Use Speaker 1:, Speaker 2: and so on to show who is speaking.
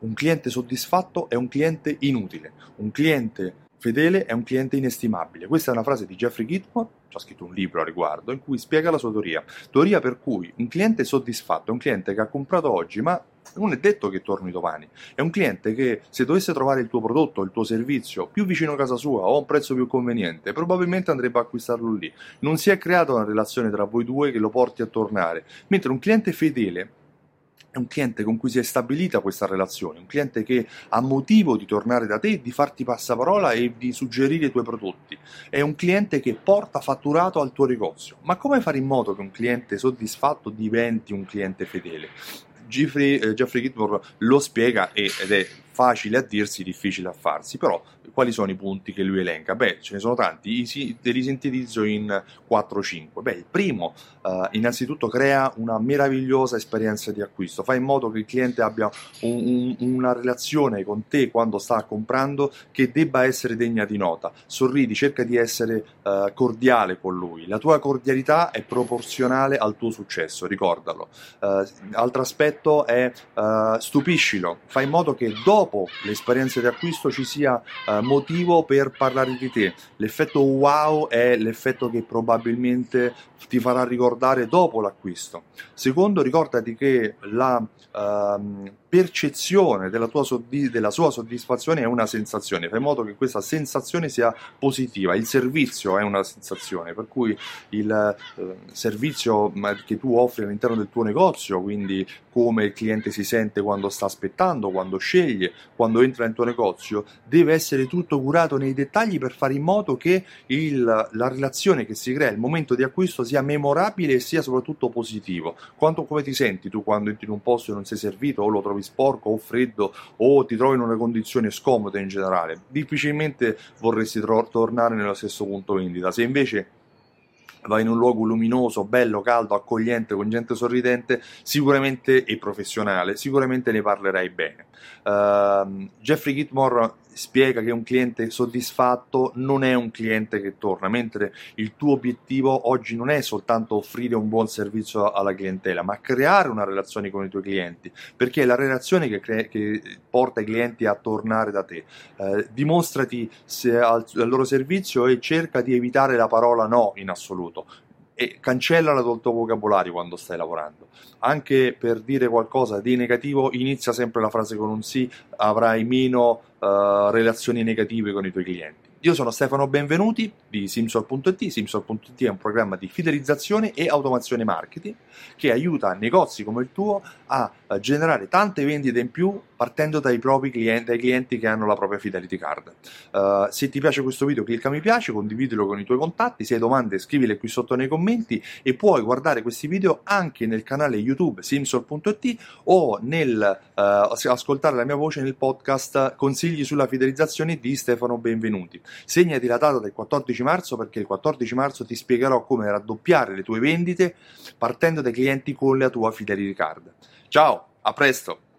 Speaker 1: Un cliente soddisfatto è un cliente inutile, un cliente fedele è un cliente inestimabile. Questa è una frase di Jeffrey Gitmore, ha scritto un libro a riguardo, in cui spiega la sua teoria. Teoria per cui un cliente soddisfatto è un cliente che ha comprato oggi, ma non è detto che torni domani. È un cliente che se dovesse trovare il tuo prodotto, il tuo servizio più vicino a casa sua o a un prezzo più conveniente, probabilmente andrebbe a acquistarlo lì. Non si è creata una relazione tra voi due che lo porti a tornare. Mentre un cliente fedele è un cliente con cui si è stabilita questa relazione, un cliente che ha motivo di tornare da te, di farti passaparola e di suggerire i tuoi prodotti. È un cliente che porta fatturato al tuo negozio. Ma come fare in modo che un cliente soddisfatto diventi un cliente fedele? Jeffrey, eh, Jeffrey Gitmore lo spiega ed è facile a dirsi, difficile a farsi, però quali sono i punti che lui elenca? Beh, ce ne sono tanti, te li sintetizzo in 4-5. Beh, il primo, uh, innanzitutto, crea una meravigliosa esperienza di acquisto, fa in modo che il cliente abbia un, un, una relazione con te quando sta comprando che debba essere degna di nota. Sorridi, cerca di essere uh, cordiale con lui. La tua cordialità è proporzionale al tuo successo, ricordalo. Uh, altro aspetto è stupiscilo, fai in modo che dopo l'esperienza di acquisto ci sia eh, motivo per parlare di te. L'effetto wow è l'effetto che probabilmente ti farà ricordare dopo l'acquisto. Secondo, ricordati che la ehm, percezione della, tua soddisf- della sua soddisfazione è una sensazione, fai in modo che questa sensazione sia positiva. Il servizio è una sensazione, per cui il eh, servizio che tu offri all'interno del tuo negozio, quindi come il cliente si sente quando sta aspettando, quando sceglie, quando entra nel tuo negozio, deve essere tutto curato nei dettagli per fare in modo che il, la relazione che si crea, il momento di acquisto sia memorabile e sia soprattutto positivo. Quanto, come ti senti tu quando entri in un posto e non sei servito o lo trovi sporco o freddo o ti trovi in una condizione scomoda in generale? Difficilmente vorresti tro- tornare nello stesso punto vendita. Se invece vai in un luogo luminoso, bello, caldo, accogliente, con gente sorridente, sicuramente e professionale, sicuramente ne parlerai bene. Uh, Jeffrey Gitmore spiega che un cliente soddisfatto non è un cliente che torna, mentre il tuo obiettivo oggi non è soltanto offrire un buon servizio alla clientela, ma creare una relazione con i tuoi clienti, perché è la relazione che, cre- che porta i clienti a tornare da te. Eh, dimostrati al, al loro servizio e cerca di evitare la parola no in assoluto e cancellala dal tuo vocabolario quando stai lavorando. Anche per dire qualcosa di negativo, inizia sempre la frase con un sì, avrai meno uh, relazioni negative con i tuoi clienti. Io sono Stefano Benvenuti di Simsol.it. Simsol.it è un programma di fidelizzazione e automazione marketing che aiuta negozi come il tuo a generare tante vendite in più partendo dai propri clienti, dai clienti che hanno la propria fidelity card. Uh, se ti piace questo video clicca mi piace, condividilo con i tuoi contatti, se hai domande scrivile qui sotto nei commenti e puoi guardare questi video anche nel canale YouTube simsol.it o nel uh, ascoltare la mia voce nel podcast Consigli sulla fidelizzazione di Stefano Benvenuti. Segnati la data del 14 marzo perché il 14 marzo ti spiegherò come raddoppiare le tue vendite partendo dai clienti con la tua fidelity card. Ciao, a presto!